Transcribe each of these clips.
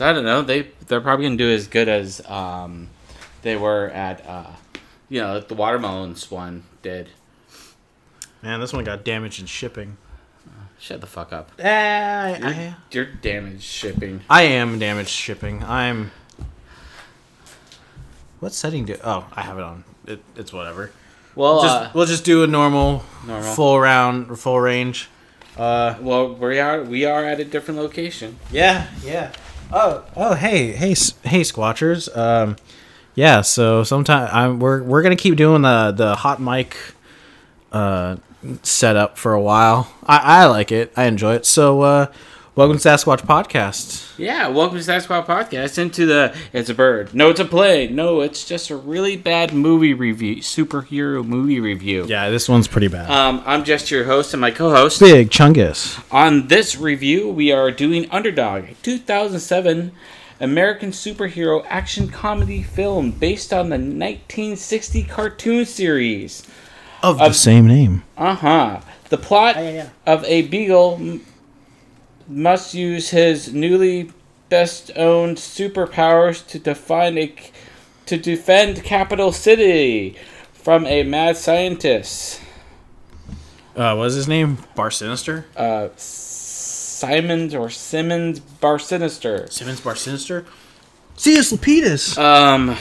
I don't know. They they're probably gonna do as good as um, they were at uh, you know the watermelons one did. Man, this one got damaged in shipping. Shut the fuck up. I, You're, I, you're damaged shipping. I am damaged shipping. I'm. What setting do? Oh, I have it on. It, it's whatever. Well, Just uh, we'll just do a normal, Normal. full round, full range. Uh, well, we are we are at a different location. yeah, yeah. Oh, oh, hey, hey, hey, squatchers. Um, yeah. So sometime I'm we're we're gonna keep doing the the hot mic, uh, setup for a while. I I like it. I enjoy it. So uh, welcome to Sasquatch Podcast. Yeah, welcome to Sasquatch Podcast. Into the it's a bird. No, it's a play. No, it's just a really bad movie review, superhero movie review. Yeah, this one's pretty bad. Um, I'm just your host and my co-host. Big Chungus. On this review, we are doing Underdog, a 2007 American superhero action comedy film based on the 1960 cartoon series. Of the same name. Uh huh. The plot yeah, yeah. of a beagle m- must use his newly best owned superpowers to define a c- to defend capital city from a mad scientist. Uh, what is his name? Bar Sinister. Uh, Simons or Simmons Bar Sinister. Simmons Bar Sinister. C.S. Lapidus. Um,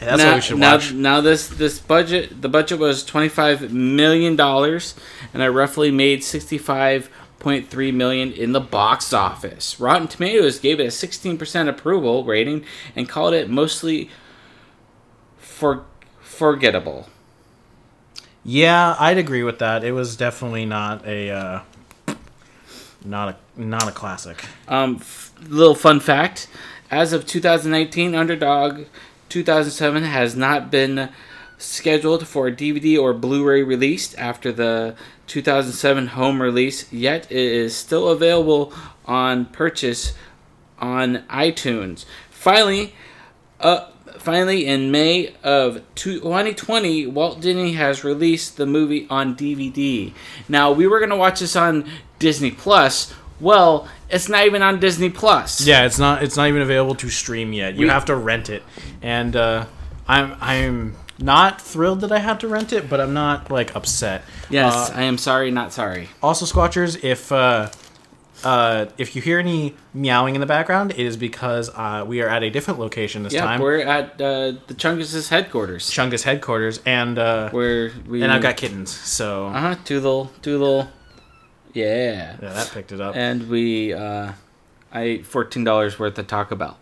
Hey, that's now, what we should now, watch. now this this budget the budget was twenty five million dollars, and it roughly made sixty five point three million in the box office. Rotten Tomatoes gave it a sixteen percent approval rating and called it mostly for forgettable. Yeah, I'd agree with that. It was definitely not a uh, not a not a classic. Um, f- little fun fact: as of 2019, Underdog 2007 has not been scheduled for a DVD or Blu-ray release after the 2007 home release. Yet it is still available on purchase on iTunes. Finally, uh, finally in May of 2020, Walt Disney has released the movie on DVD. Now we were gonna watch this on Disney Plus. Well, it's not even on Disney Plus. Yeah, it's not it's not even available to stream yet. You We- have to rent it, and uh, I'm I'm not thrilled that I had to rent it, but I'm not like upset. Yes, Uh, I am sorry, not sorry. also, Squatchers, if uh, uh, if you hear any meowing in the background, it is because uh, we are at a different location this Yeah, time. we're at uh, the Chungus' headquarters. Chungus headquarters, and uh, where we and I've got kittens, so uh huh two little yeah. yeah, that picked it up. And we uh, I ate fourteen dollars worth of Taco Bell.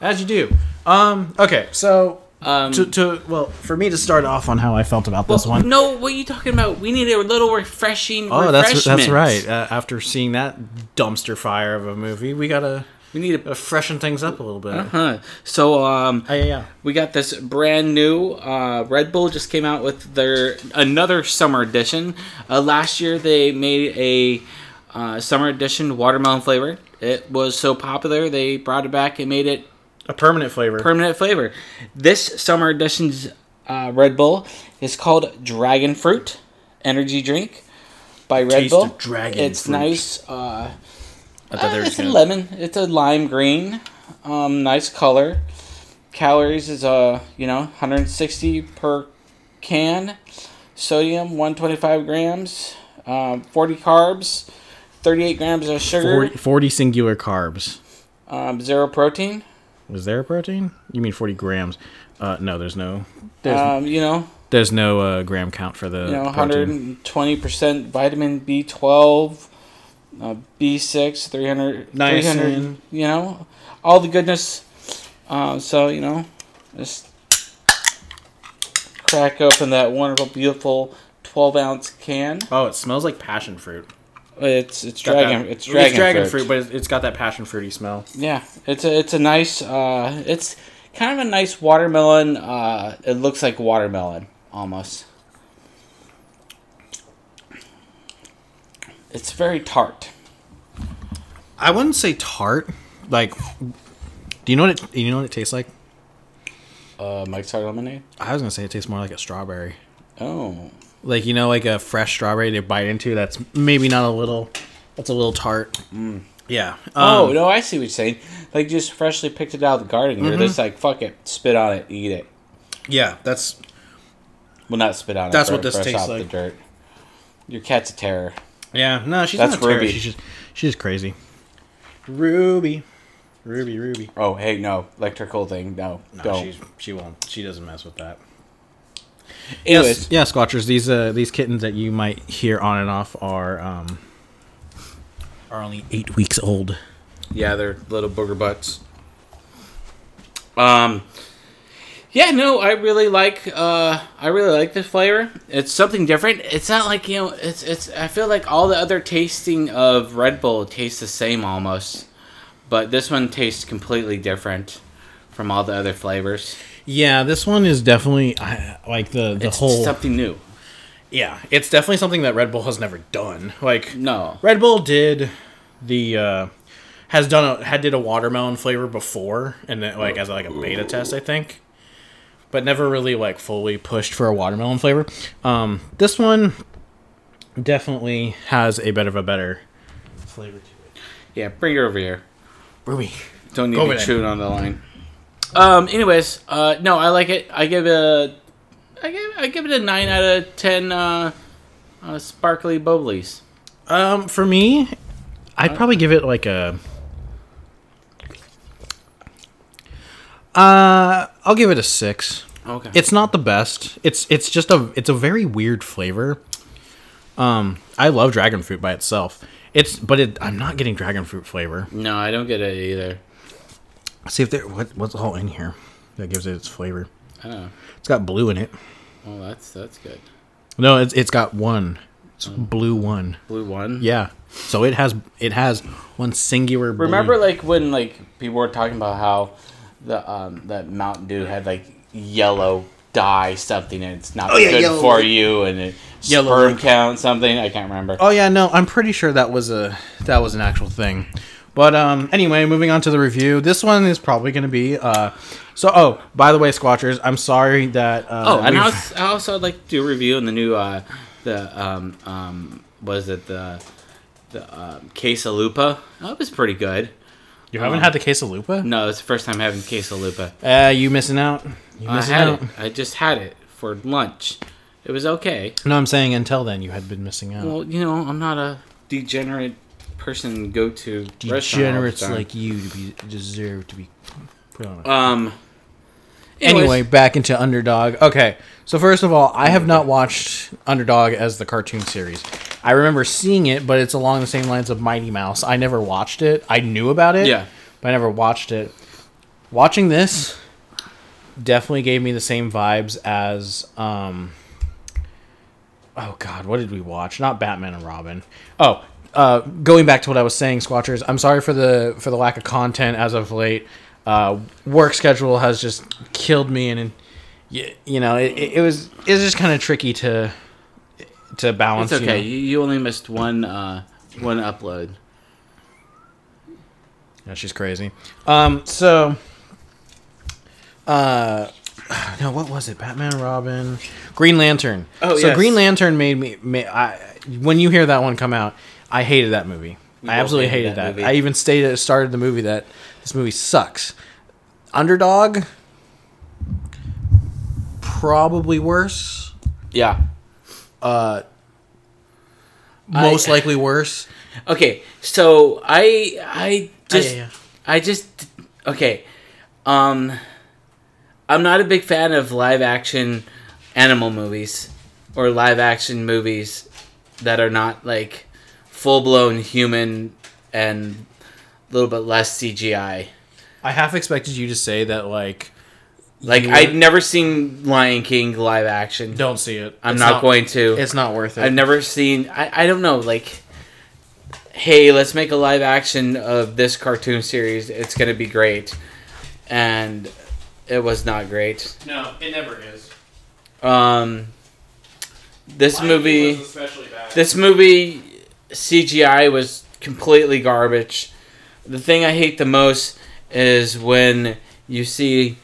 As you do. Um, okay, so Um, to, to well, for me to start off on how I felt about this one. No, what are you talking about? We need a little refreshing. Oh, that's that's right. Uh, after seeing that dumpster fire of a movie, we gotta We need uh, freshen things up a little bit. Uh-huh. So um, Oh, yeah, yeah. we got this brand new uh, Red Bull just came out with their another summer edition. Uh, last year they made a uh, summer edition watermelon flavor. It was so popular they brought it back and made it A permanent flavor. permanent flavor. This summer edition's uh, Red Bull is called Dragon Fruit Energy Drink by Red Taste Bull. of dragon It's fruit. nice. Uh, uh, it's a gonna- lemon. It's a lime green. Um, nice color. Calories is uh you know 160 per can. Sodium 125 grams. Um, 40 carbs. 38 grams of sugar. 40, 40 singular carbs. Um, zero protein. Was there a protein? You mean 40 grams? Uh, no, there's no. There's, Um, you know there's no uh, gram count for the you know, protein. 120% vitamin B12, uh, B6, 300, Niacin. 300, you know, all the goodness. Uh, so, you know, just crack open that wonderful, beautiful 12 ounce can. Oh, it smells like passion fruit. It's it's Got dragon that- it's dragon, fruit. but it's- it's got that passion fruity smell. Yeah, it's a it's a nice uh it's kind of a nice watermelon uh it looks like watermelon almost. It's very tart. I wouldn't say tart. Like, do you know what it? You know what it tastes like? Uh Mike's Hard Lemonade. I was gonna say it tastes more like a strawberry. Oh. Like you know, like a fresh strawberry to bite into. That's maybe not a little. That's a little tart. Yeah. oh um, no, I see what you're saying. Like just freshly picked it out of the garden. You're just like fuck it, spit on it, eat it. Yeah, that's Well, not spit on it. That's what this tastes off like. The dirt. Your cat's a terror. yeah. No, she's That's not terrible. Ruby. She's just she's just crazy. Ruby, Ruby, Ruby. Oh hey, no electrical thing. No, No, don't. she's she won't. She doesn't mess with that. Anyways, Yes, yeah, Squatchers. These uh these kittens that you might hear on and off are um are only eight weeks old. Yeah, they're little booger butts. Um, yeah, no, I really like. Uh, I really like this flavor. It's something different. It's not like you know. It's it's. I feel like all the other tasting of Red Bull tastes the same almost, but this one tastes completely different from all the other flavors. Yeah, this one is definitely I, like the the It's whole. something new. Yeah, it's definitely something that Red Bull has never done. Like No, Red Bull did the uh has done a had did a watermelon flavor before and then like as like a beta test, I think. But never really like fully pushed for a watermelon flavor. Um this one definitely has a bit of a better flavor to it. yeah, bring her over here. Ruby. Don't need Go to be chewing on the line. Um. Anyways, uh, no, I like it. I give it a, I give I give it a nine out of ten. Uh, uh sparkly bubblies. Um for me, I'd probably give it like a uh I'll give it a 6. Okay. It's not the best. It's it's just a it's a very weird flavor. Um, I love dragon fruit by itself. It's but it I'm not getting dragon fruit flavor. no, I don't get it either. Let's see if there what what's all in here that gives it its flavor. I don't know. It's got blue in it. Well, that's that's good. No, it's it's got one. It's blue one. Blue one. Yeah. So it has it has one singular. Blue. Remember, like when like people were talking about how the um that Mountain Dew had like yellow dye something and it's not Oh, yeah, good yellow for you and it Yellow sperm count something. I can't remember. Oh yeah, no, I'm pretty sure that was a that was an actual thing. But um anyway, moving on to the review. This one is probably going to be uh so oh, by the way, squatchers, I'm sorry that uh Oh, and I also, I also would like to do a review on the new uh the um um was it the the um, quesalupa? That was pretty good. you haven't had the quesalupa? No, it's the first time having quesalupa. Uh you missing out. You I missing had out. it. I just had it for lunch. It was okay. No, I'm saying until then you had been missing out. Well, you know, I'm not a degenerate person go to Degenerates restaurant all the like you to be deserve to be put on. a- um. Anyway, anyways, back into Underdog. Okay, so first of all, I have not watched Underdog as the cartoon series. I remember seeing it, but it's along the same lines of Mighty Mouse. I never watched it. I knew about it, Yeah. but I never watched it. Watching this definitely gave me the same vibes as um. Oh God, what did we watch? Not Batman and Robin. Oh, uh, going back to what I was saying, Squatchers. I'm sorry for the for the lack of content as of late. Uh, work schedule has just killed me, and, and you, you know it, it, was it was just kind of tricky to to balance. it's you know. okay. You, only missed one uh one upload. Yeah, she's crazy. Um, so, uh, no, what was it? Batman, Robin, Green Lantern. Oh, so yes. Green Lantern made me. ma I when you hear that one come out, I hated that movie. We I absolutely hated hated that that. movie. I even stated started the movie that this movie sucks. Underdog, probably worse. Yeah. Uh most likely worse. Okay. So I I just yeah, yeah. I just okay. Um, I'm not a big fan of live action animal movies or live action movies that are not like full blown human and a little bit less CGI. I half expected you to say that like Like You I'd never seen Lion King live action. don't see it. I'm It's not, going to. It's not worth it. I've never seen. I, I don't know. Like, hey, let's make a live action of this cartoon series. It's gonna be great, and it was not great. no, it never is. Um, this movie, especially bad. this movie CGI was completely garbage. The thing I hate the most is when you see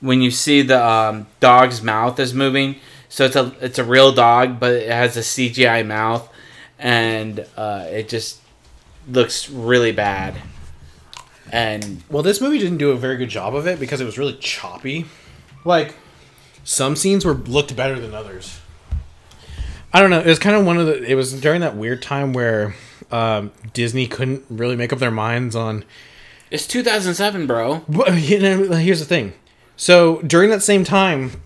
when you see the um, dog's mouth is moving. So it's a it's a real dog, but it has a CGI mouth, and uh, it just looks really bad. And Well, this movie didn't do a very good job of it because it was really choppy. Like some scenes were looked better than others. I don't know. It was kind of one of the. It was during that weird time where um, Disney couldn't really make up their minds on. it's 2007, bro. But, you know, here's the thing. So during that same time,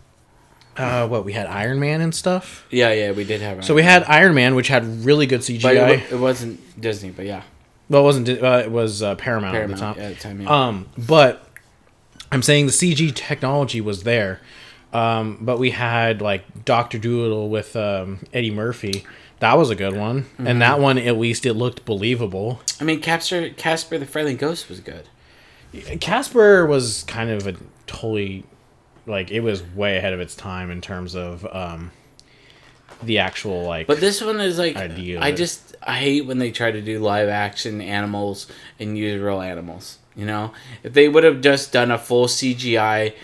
uh, what we had Iron Man and stuff. Yeah, yeah, we did have. So we had Iron Man, which had really good CGI. but it, it wasn't Disney, but yeah, well, it wasn't. Uh, it was uh, Paramount, Paramount at the time. yeah, at the time. Yeah. Um, but I'm saying the CG technology was there. Um, but we had like Doctor Doolittle with um, Eddie Murphy. That was a good one, and that one at least it looked believable. I mean, Casper, Casper the Friendly Ghost was good. Casper was kind of a totally like it was way ahead of its time in terms of um, the actual like. But this one is like Idea I just I hate when they try to do live action animals and use real animals. You know, if they would have just done a full CGI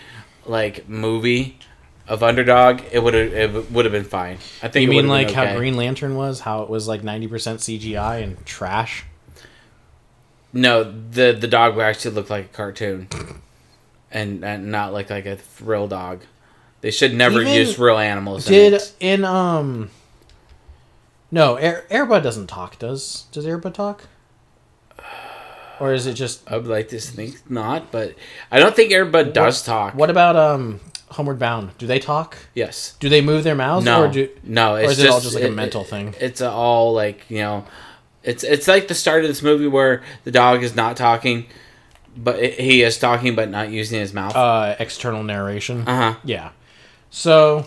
like movie of Underdog, it would have it would have been fine. I think. you mean like been how. Green Lantern was? How it was like ninety percent CGI and trash. No, the the dog would actually look like a cartoon, and, and not like like a real dog. They should never Even use real animals. in Did it. in um. No, Air, Airbud doesn't talk. Does does Airbud talk? Or is it just I would like to think not, but I don't think Airbud does talk. what about um Homeward Bound? Do they talk? Yes. Do they move their mouths? No. or do no. or It's is it all just like a mental it- thing? It's all like you know, it's it's like the start of this movie where the dog is not talking, but he is talking but not using his mouth. Uh external narration? Uh huh. Yeah. So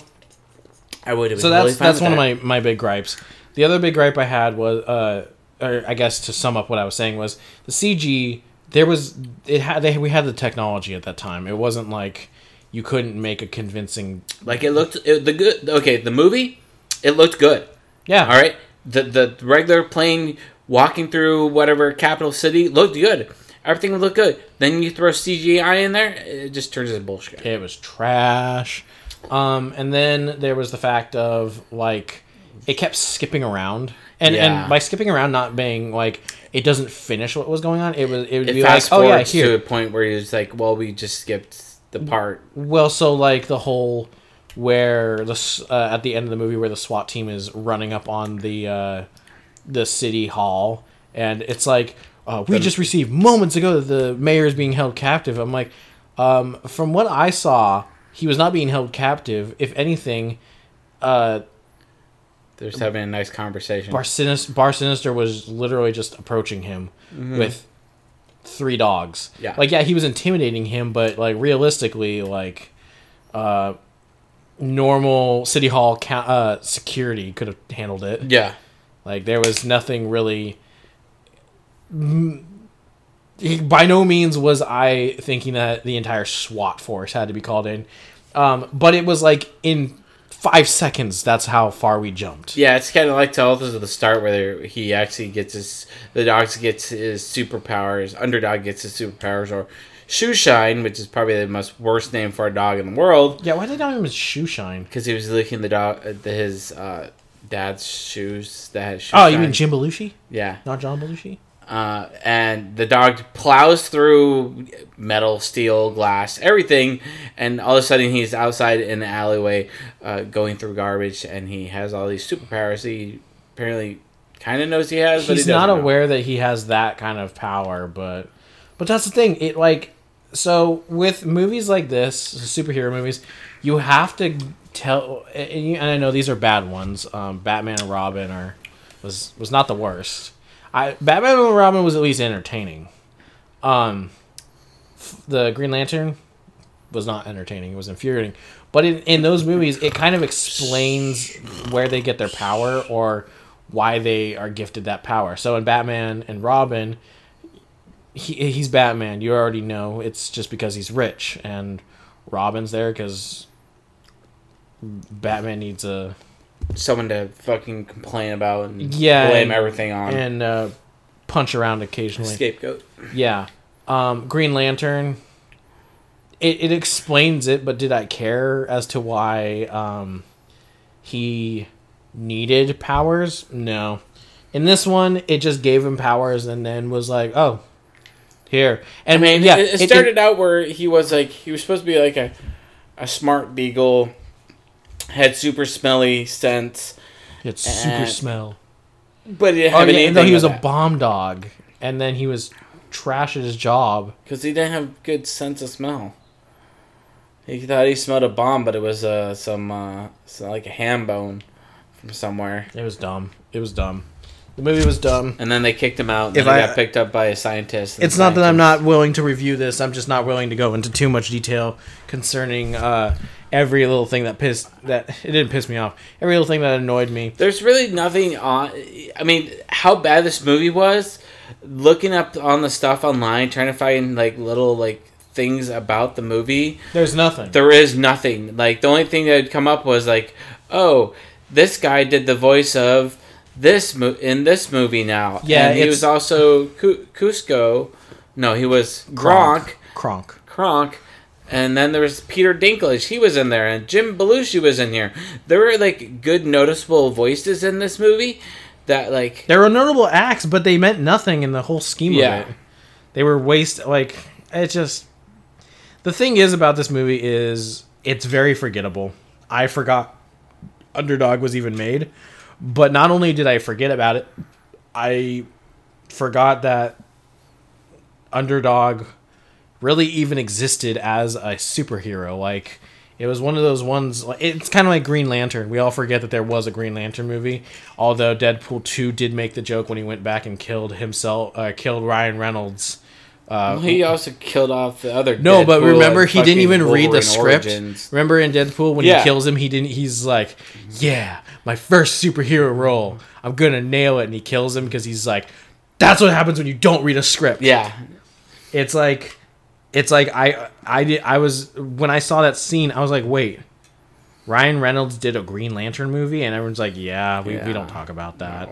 I would have. so that's that's one of my my big gripes. The other big gripe I had was uh or I guess to sum up what I was saying was the CG there was it had they we had the technology at that time. It wasn't like you couldn't make a convincing like it looked it, the good. Okay, the movie, it looked good. Yeah. All right, the the regular plane walking through whatever capital city looked good. Everything looked good. Then you throw CGI in there, it just turns into bullshit. it was trash. Um, and then there was the fact of like it kept skipping around, and Yeah. and by skipping around, not being like it doesn't finish what was going on. It was it would It be like oh yeah forwards to a point where it's like, well, we just skipped the part. Well, so like the whole where the uh, at the end of the movie where the SWAT team is running up on the uh, the city hall, and it's like uh, we just received moments ago that the mayor is being held captive. I'm like, um, from what I saw, he was not being held captive. If anything, uh, They're just having a nice conversation. Bar Sinister, Bar Sinister was literally just approaching him with three dogs. Yeah. Like yeah, he was intimidating him, but like realistically, like uh normal city hall ca- uh security could have handled it. yeah, Like there was nothing really by no means was I thinking that the entire SWAT force had to be called in. Um, but it was like in five seconds. That's how far we jumped. yeah. It's kind of like Telethos at the start where he actually gets his the dogs gets his superpowers. Underdog gets his superpowers, or Shoeshine, which is probably the most worst name for a dog in the world, Yeah, why did they not name him shoe shine? because he was licking the dog uh, the, his uh, dad's shoes that had Oh, you mean Jim Belushi, yeah. not John Belushi? Uh, and the dog plows through metal, steel, glass, everything, and all of a sudden he's outside in the alleyway, uh, going through garbage, and he has all these superpowers. He apparently kind of knows he has, but He's he not know. aware that he has that kind of power, but but that's the thing. It like so with movies like this, superhero movies, you have to tell. And, you, and I know these are bad ones. Um, Batman and Robin are was was not the worst. I Batman and Robin was at least entertaining. Um, the Green Lantern was not entertaining. It was infuriating. But in, in those movies, it kind of explains where they get their power or why they are gifted that power. So in Batman and Robin, he, he's Batman. You already know it's just because he's rich, and Robin's there because Batman needs a someone to fucking complain about and Yeah, blame and- everything on. and uh, punch around occasionally. Scapegoat. Yeah. Um, Green Lantern. It, it explains it, but did I care as to why um, he needed powers? No. In this one, it just gave him powers and then was like, "Oh, here." And I mean, yeah, it, it started out where he was like he was supposed to be like a a smart beagle, had super smelly scents, it's super and- smell. but didn't Oh yeah, no, he was a bomb dog, and then he was trash at his job. because he didn't have good sense of smell. He thought he smelled a bomb, but it was uh, some, uh, some like a ham bone from somewhere. It was dumb. It was dumb. The movie was dumb. And then they kicked him out. And If then he I- got picked up by a scientist. It's not that I'm not willing to review this. I'm just not willing to go into too much detail concerning uh, every little thing that pissed that it didn't piss me off. Every little thing that annoyed me. There's really nothing on. I mean, how bad this movie was. Looking up on the stuff online, trying to find like little like things about the movie. There's nothing. There is nothing. Like the only thing that had come up was like, oh, this guy did the voice of this mo- in this movie now. Yeah, and he was also Cu- Kuzco. No, he was Gronk. Kronk. Kronk. And then there was Peter Dinklage. He was in there, and Jim Belushi was in here. There were like good, noticeable voices in this movie. That like There were notable acts, but they meant nothing in the whole scheme Yeah. of it. They were waste. Like it just. The thing is about this movie is it's very forgettable. I forgot Underdog was even made, but not only did I forget about it, I forgot that Underdog really even existed as a superhero. Like it was one of those ones. It's kind of like Green Lantern. We all forget that there was a Green Lantern movie. Although Deadpool two did make the joke when he went back and killed himself, uh, killed Ryan Reynolds. Uh, he also killed off the other. no, but remember he didn't even read the script. Origins. Remember in Deadpool when Yeah. he kills him, he didn't. He's like, "Yeah, my first superhero role. I'm gonna nail it," and he kills him because he's like, "That's what happens when you don't read a script." Yeah, it's like it's like I I did I was when I saw that scene I was like wait Ryan Reynolds did a Green Lantern movie? And everyone's like yeah we, we don't talk about that.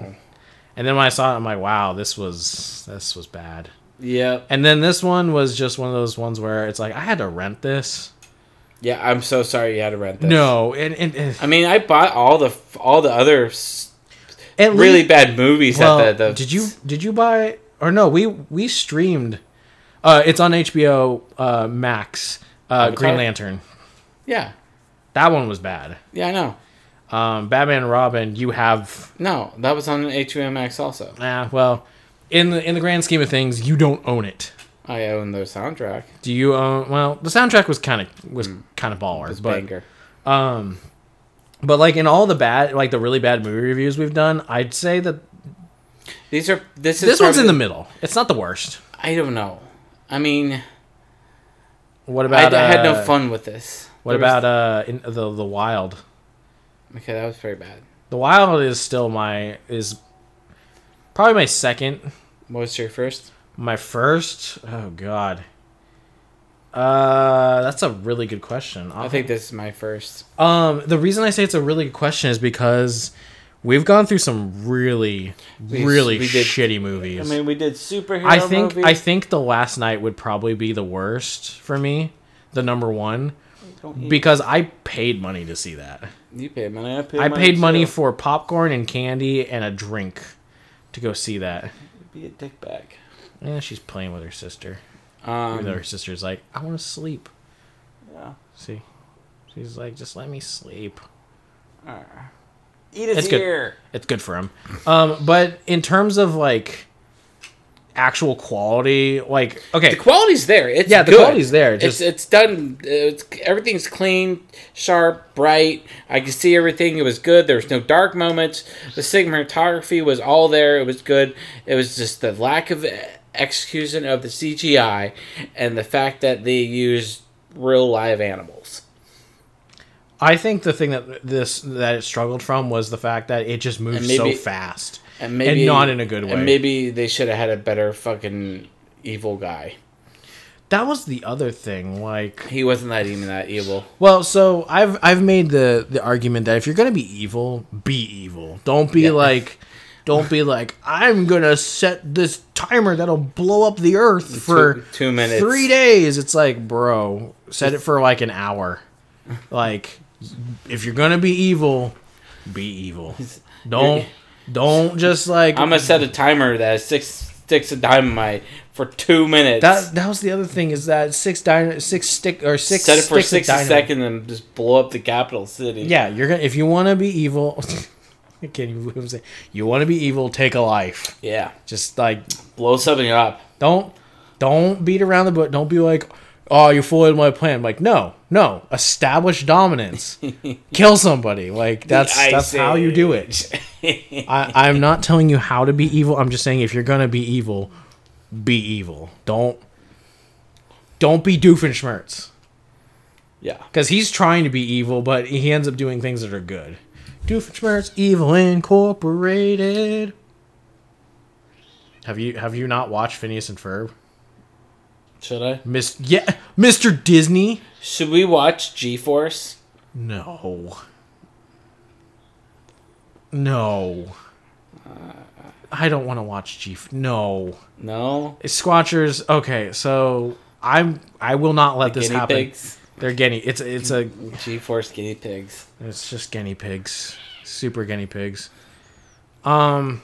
And then when I saw it I'm like wow this was this was bad. Yeah, and then this one was just one of those ones where it's like I had to rent this yeah. I'm so sorry you had to rent this. no and, and, and I mean I bought all the all the other at really least- bad movies well, that the, the did you did you buy or no we we streamed uh it's on HBO uh Max uh Green Lantern Yeah, that one was bad yeah, I know. um, Batman and Robin, you have No, that was on H2MX also. ah well, in the in the grand scheme of things, you don't own it. I own the soundtrack. Do you own? Well, the soundtrack was kind of was kind of baller, It's but banger. um, but like in all the bad, like the really bad movie reviews we've done, I'd say that These are this is this one's in the middle. It's not the worst. I don't know. I mean, What about? I had no uh, fun with this. What There was- about uh in the the Wild? Okay, that was very bad. The Wild is still my is probably my second. What was your first? My first. Oh God. Uh, that's a really good question. I think this is my first. Um, the reason I say it's a really good question is because we've gone through some really, We- really we did- shitty movies. I mean, we did superhero. I think movies. I think the last night would probably be the worst for me, the number one, because I paid money to see that. you paid money. I paid. I paid money too. for popcorn and candy and a drink to go see that. Be a dick bag. Yeah, she's playing with her sister. Um, Even though her sister's like, I want to sleep. yeah. See, she's like, just let me sleep. Eat his It's good. ear. it's good for him. Um, but in terms of like actual quality, like okay, The quality's there. It's Yeah, the good. quality's there, just- it's it's done. It's everything's clean, sharp, bright. I could see everything. It was good. There was no dark moments. The cinematography was all there. It was good. It was just the lack of execution of the CGI and the fact that they used real live animals. I think the thing that this that it struggled from was the fact that it just moved maybe- so fast And maybe not in a good way. And maybe they should have had a better fucking evil guy. that was the other thing. Like, He wasn't that even that evil. well, so I've I've made the the argument that if you're gonna be evil, be evil. Don't be Yeah. like. Don't be like I'm gonna set this timer that'll blow up the earth for two minutes. three days. It's like, bro, set it for like an hour. Like, if you're gonna be evil, be evil. Don't Don't just like I'm gonna set a timer that has six sticks of dynamite for two minutes. that. That was the other thing is that six dyna- six stick or six set it for sixty seconds and just blow up the capital city. Yeah, you're gonna if you want to be evil. I can't even believe I'm saying. You want to be evil, take a life. yeah. Just like Blow something up. don't don't beat around the bush. Don't be like, oh, you foiled my plan. like, no, no. Establish dominance. Kill somebody. Like that's that's how you do it. I, I'm not telling you how to be evil. I'm just saying if you're gonna be evil, be evil. Don't don't be Doofenshmirtz. yeah. Because he's trying to be evil, but he ends up doing things that are good. Doofenshmirtz Evil Incorporated. Have you have you not watched Phineas and Ferb? Should I? Miss yeah, Mr. Disney. Should we watch G Force? No. No. I don't want to watch G. No. No. Squatchers. Okay, so I'm. I will not let this happen. pigs. They're guinea. It's it's a. G Force guinea pigs. It's just guinea pigs. Super guinea pigs. Um.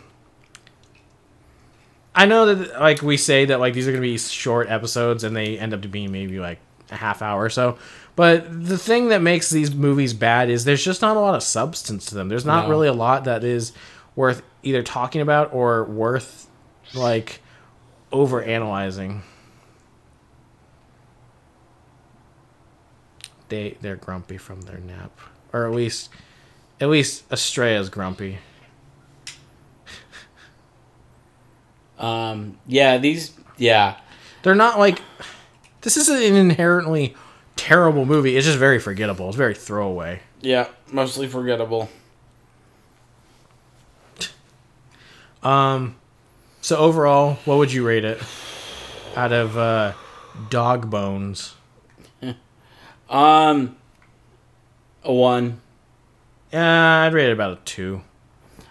I know that like we say that like these are gonna be short episodes and they end up to being maybe like a half hour or so. But the thing that makes these movies bad is there's just not a lot of substance to them. There's not No. really a lot that is worth either talking about or worth like over analyzing. They they're grumpy from their nap. Or at least at least Estrella's grumpy. Um. Yeah. These. Yeah. They're not like this isn't an inherently terrible movie. It's just very forgettable. It's very throwaway. Yeah. Mostly forgettable. Um so overall, what would you rate it out of uh Dog Bones? Um. A one. Yeah, I'd rate it about a 2.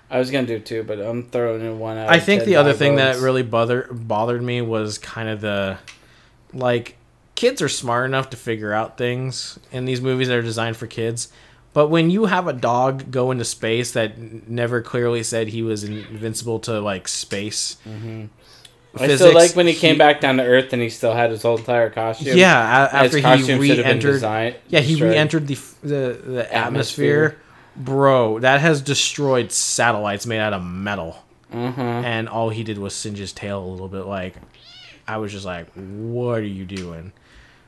I was gonna do two, but I'm throwing in one out. I think the other thing that really bother bothered me was kind of the like kids are smart enough to figure out things in these movies that are designed for kids. But when you have a dog go into space that never clearly said he was invincible to like space, Mm-hmm. I still like when he came back down to Earth and he still had his whole entire costume. Yeah, a- after he costume should have been re-entered. designed. Yeah, he destroyed. re-entered the the the atmosphere. Atmosphere. Bro, that has destroyed satellites made out of metal. Mhm. and all he did was singe his tail a little bit. Like, I was just like, "What are you doing?"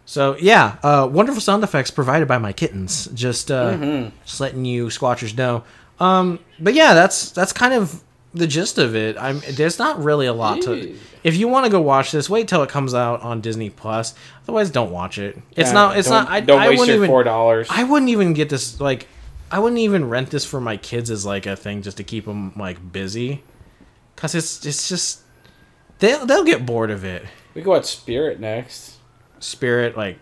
So yeah, uh, wonderful sound effects provided by my kittens. Just uh, Mm-hmm. just letting you squatchers know. Um, but yeah, that's that's kind of the gist of it. I'm there's not really a lot to. If you want to go watch this, wait till it comes out on Disney Plus. Otherwise, don't watch it. It's Yeah, not. It's don't- not. I don't I waste wouldn't your even. four dollars. I wouldn't even get this like I wouldn't even rent this for my kids as like a thing just to keep them like busy cuz it's it's just they'll they'll get bored of it. We go watch Spirit next. Spirit like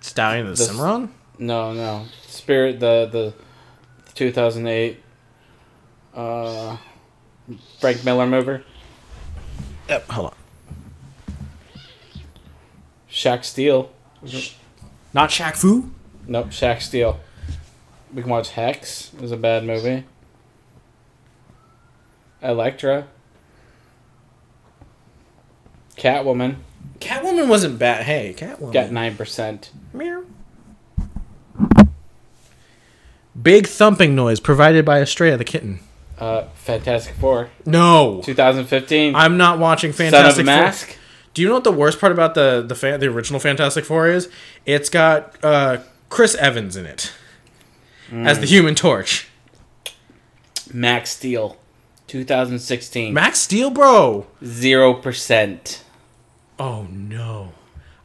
Stallion of the This- Cimarron? No, no. Spirit the the 2008 uh Frank Miller movie. Yep, hold on. Shaq Steel. Not Shaq Fu? Nope, Shaq Steel. We can watch Hex. It was a bad movie. Elektra. Catwoman Catwoman wasn't bad. Hey, Catwoman. got nine percent. Meow. Big thumping noise provided by Estrella the kitten. Uh, Fantastic Four, No. 2015. I'm not watching Fantastic Son of Fantastic Four. Mask. Do you know what the worst part about the the fan, the original Fantastic Four is? It's got uh, Chris Evans in it as Mm. the Human Torch. Max Steel, 2016. Max Steel, bro. Zero percent. Oh no,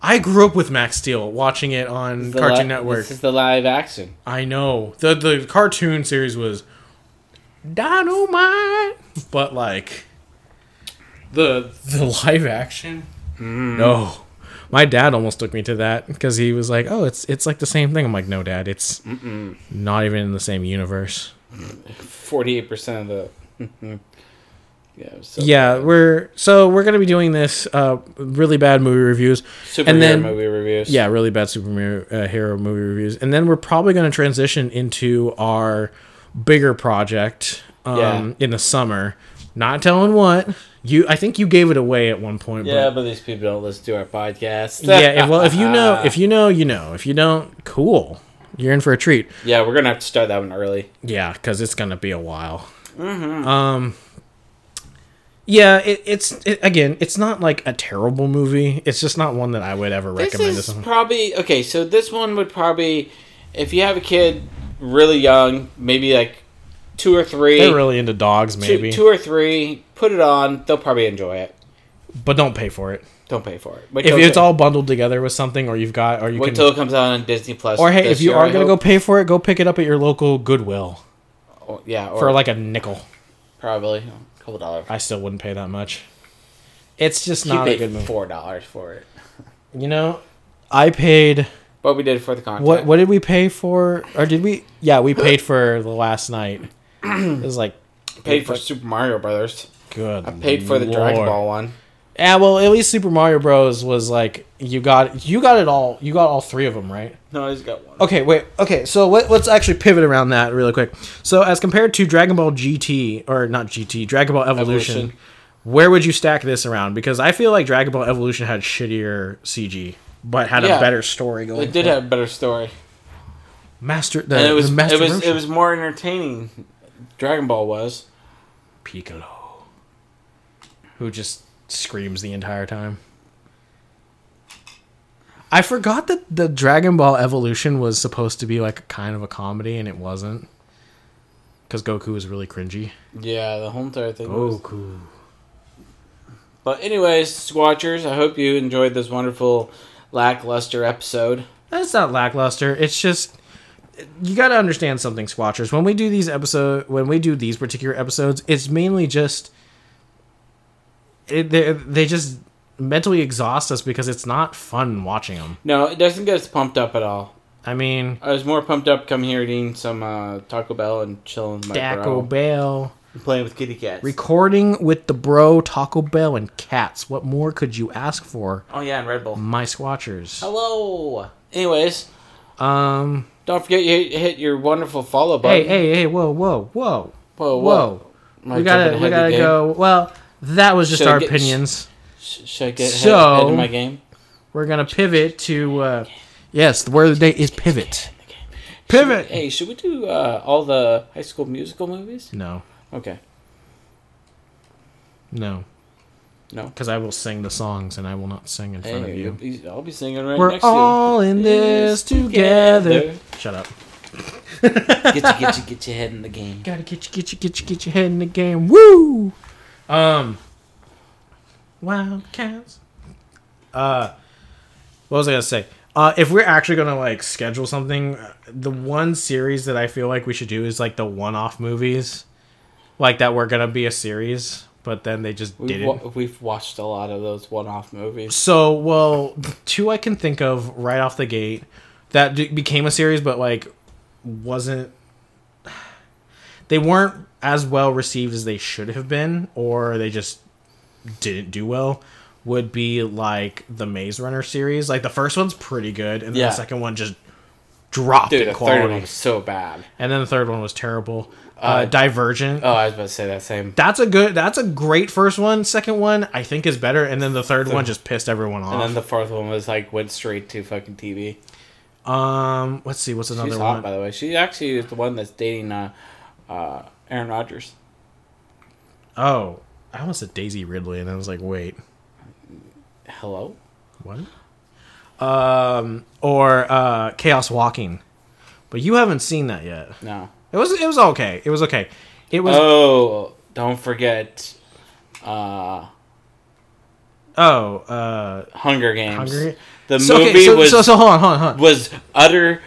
I grew up with Max Steel, watching it on Cartoon Network. This is the live action. I know the the cartoon series was dynamite, but like the the live action, no. My dad almost took me to that because he was like, "Oh, it's it's like the same thing." I'm like, "No, Dad, it's not even in the same universe." Forty-eight percent of the. yeah. So yeah, we're so we're gonna be doing this uh, really bad movie reviews. Superhero and then- movie reviews. Yeah, really bad superhero uh, hero movie reviews, and then we're probably going to transition into our bigger project um, Yeah. in the summer. Not telling what you. I think you gave it away at one point. Yeah, but but these people don't listen to our podcast. yeah. if- Well, if you know, if you know, you know. If you don't, cool. You're in for a treat. yeah, we're gonna have to start that one early. Yeah, because it's gonna be a while. Um. Yeah, it, it's it, again. It's not like a terrible movie. It's just not one that I would ever This recommend. to is probably okay. So this one would probably, if you have a kid really young, maybe like two or 3 They're really into dogs, maybe, two or three, put it on. They'll probably enjoy it. but don't pay for it. Don't pay for it. Wait If it's all bundled together with something, or you've got, or you wait can, till it comes out on Disney Plus. or hey, if you year, are I gonna go pay for it, go pick it up at your local Goodwill Oh, yeah, or for like a nickel. probably a couple dollars. I still wouldn't pay that much. It's just You not a good movie. four dollars for it. You know, I paid. But we did for the content. What what did we pay for? Or did we? Yeah, we paid for the last night. It was like paid for Super Mario Brothers. good. I paid for the Dragon Ball one. Yeah, well, at least Super Mario Bros. was like you got you got it all. You got all three of them, right? No, I just got one. Okay, wait. Okay, so let, let's actually pivot around that really quick. So, as compared to Dragon Ball GT or not GT, Dragon Ball Evolution, Evolution. where would you stack this around? Because I feel like Dragon Ball Evolution had shittier CG, but had Yeah. a better story going. It did have a better story, Master. The, and it was it was Roshi. it was more entertaining. Dragon Ball was. Piccolo, who just screams the entire time. I forgot that the Dragon Ball Evolution was supposed to be like a kind of a comedy, and it wasn't. Because Goku was really cringy. Yeah, the whole entire thing. Was. Goku. But anyways, Squatchers, I hope you enjoyed this wonderful lackluster episode. That's not lackluster. It's just you got to understand something, Squatchers. When we do these episode, when we do these particular episodes, it's mainly just it, they they just mentally exhaust us because it's not fun watching them. No, it doesn't get us pumped up at all. I mean, I was more pumped up coming here eating some uh, Taco Bell and chilling Taco. Bell, and playing with kitty cats. recording with the bro, Taco Bell, and cats. What more could you ask for, oh yeah, and Red Bull. my Squatchers? Hello. Anyways, Um, don't forget you hit, your wonderful follow button. hey, hey, hey, whoa, whoa, whoa, whoa, whoa. whoa. We gotta, we gotta go. Well, that was just Should our get- opinions. Sh- should I get So- ahead of my game? We're gonna pivot to uh, yes, the word of the day is pivot. Pivot. Hey, should we do uh, all the High School Musical movies? No, Okay. no, No. because I will sing the songs and I will not sing in front of Hey, you. you'll be- I'll be singing right We're next to all in this together. Shut up. Get you, get you, get your head in the game. Gotta get you, get you, get you, get your head in the game. Woo! Um, Wildcats. Uh, what was I gonna say? Uh, if we're actually gonna like schedule something, uh, the one series that I feel like we should do is like the one-off movies, like that were gonna be a series, but then they just We've, didn't. wa- we've watched a lot of those one-off movies. So, well, two I can think of right off the gate that d- became a series, but like wasn't. They weren't as well received as they should have been, or they just didn't do well. Would be like the Maze Runner series. Like the first one's pretty good, and then Yeah. the second one just dropped Dude, the quality. third one was so bad. and then the third one was terrible. Uh, Uh, Divergent. Oh, I was about to say that same. that's a good. That's a great first one. Second one, I think, is better, and then the third one just pissed everyone off. And then the fourth one was like went straight to fucking TV. Um, let's see, what's another She's one? hot, by the way. She actually is the one that's dating uh, uh, Aaron Rodgers. Oh, I almost said Daisy Ridley, and I was like, wait, Hello. what? Um, or uh, Chaos Walking, but you haven't seen that yet. No. It was it was okay. It was okay. It was Oh, don't forget. Uh, oh uh, Hunger Games. Hunger. The So, movie okay, so, was so so hold on, hold on, hold on. was utter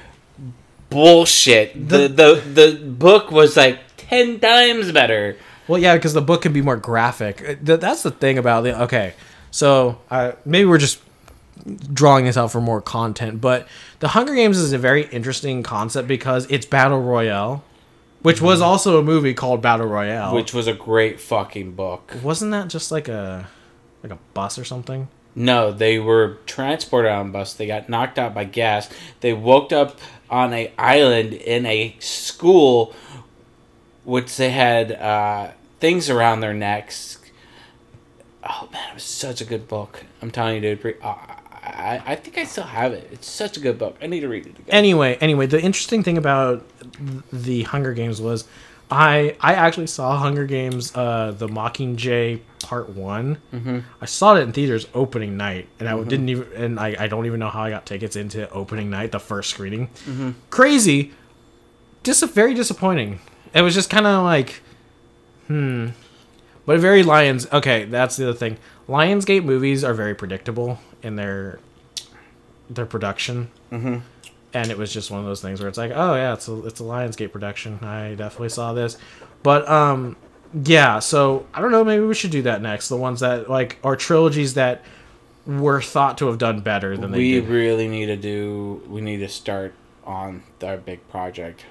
bullshit. The, the the book was like ten times better. Well, yeah, because the book can be more graphic. Uh, That's the thing about it. Okay, so uh, maybe we're just drawing this out for more content, but the Hunger Games is a very interesting concept because it's battle royale, which was also a movie called Battle Royale. Which was a great fucking book. wasn't that just like a like a bus or something? No, they were transported on a bus. They got knocked out by gas. They woke up on a island in a school which they had uh, things around their necks. Oh man, it was such a good book. I'm telling you, dude. re- uh, I, I think I still have it. It's such a good book. I need to read it again. anyway, anyway, the interesting thing about the Hunger Games was I I actually saw Hunger Games uh the Mockingjay part one. Mm-hmm. I saw it in theaters opening night, and I didn't even and I, I don't even know how I got tickets into opening night, the first screening. Crazy, just very disappointing. It was just kind of like, hmm. But very Lions. Okay, that's the other thing. Lionsgate movies are very predictable in their their production and it was just one of those things where it's like, oh yeah, it's a it's a Lionsgate production. I definitely saw this, but um, yeah. So I don't know. Maybe we should do that next. The ones that like are trilogies that were thought to have done better than they we did. really need to do. We need to start on our big project.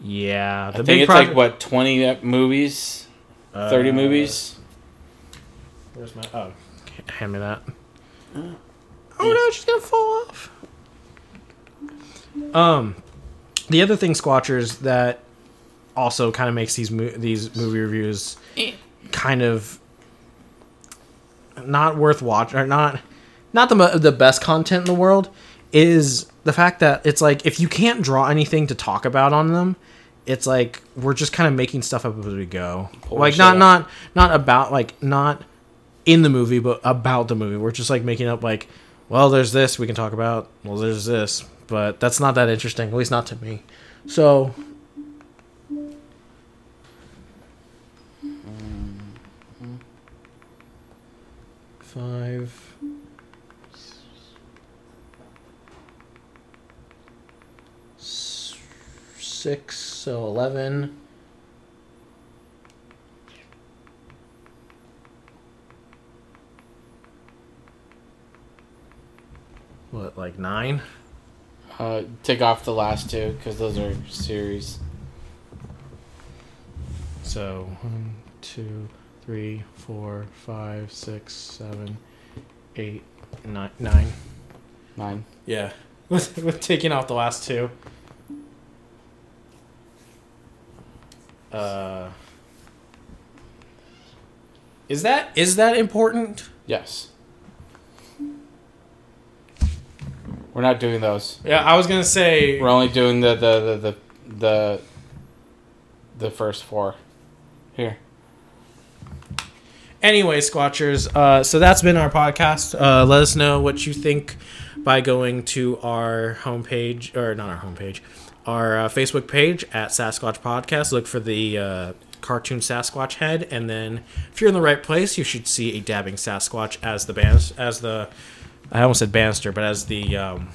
Yeah, the I think big it's project. like what twenty movies, thirty Uh, movies. Where's my? Oh, hand me that. Oh no, she's gonna fall off. Um, the other thing, Squatchers, that also kind of makes these mo- these movie reviews kind of not worth watching or not not the mo- the best content in the world is the fact that it's like if you can't draw anything to talk about on them it's like we're just kind of making stuff up as we go. Like not up. not not about like not in the movie but about the movie. We're just like making up like well there's this we can talk about. Well there's this but that's not that interesting at least not to me. So five six so 11 what like nine Uh, take off the last two because those are series. So one, two, three, four, five, six, seven, eight, nine, nine. Nine. Yeah, with with taking out the last two. Uh, is that is that important? Yes. We're not doing those. Yeah, I was gonna say. We're only doing the the the the the, the first four. Here. Anyway, Squatchers, uh, so that's been our podcast. Uh, let us know what you think by going to our homepage, or not our homepage, our uh, Facebook page at Sasquatch Podcast. Look for the uh, cartoon Sasquatch head, and then if you're in the right place, you should see a dabbing Sasquatch as the band as the I almost said banister, but as the um,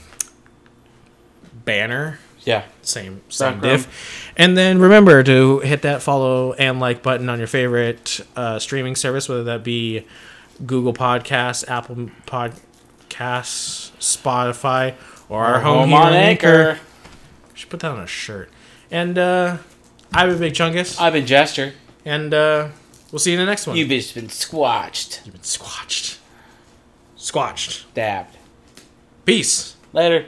banner Yeah. same same Background. diff. And then remember to hit that follow and like button on your favorite uh, streaming service, whether that be Google Podcasts, Apple Podcasts, Spotify, or our home, here on Anchor. We should put that on a shirt. And uh, I've been Big Chungus, I've been Jester. and uh, we'll see you in the next one. You've just been squatched. You've been squatched. Squatched. Dabbed. Peace. Later.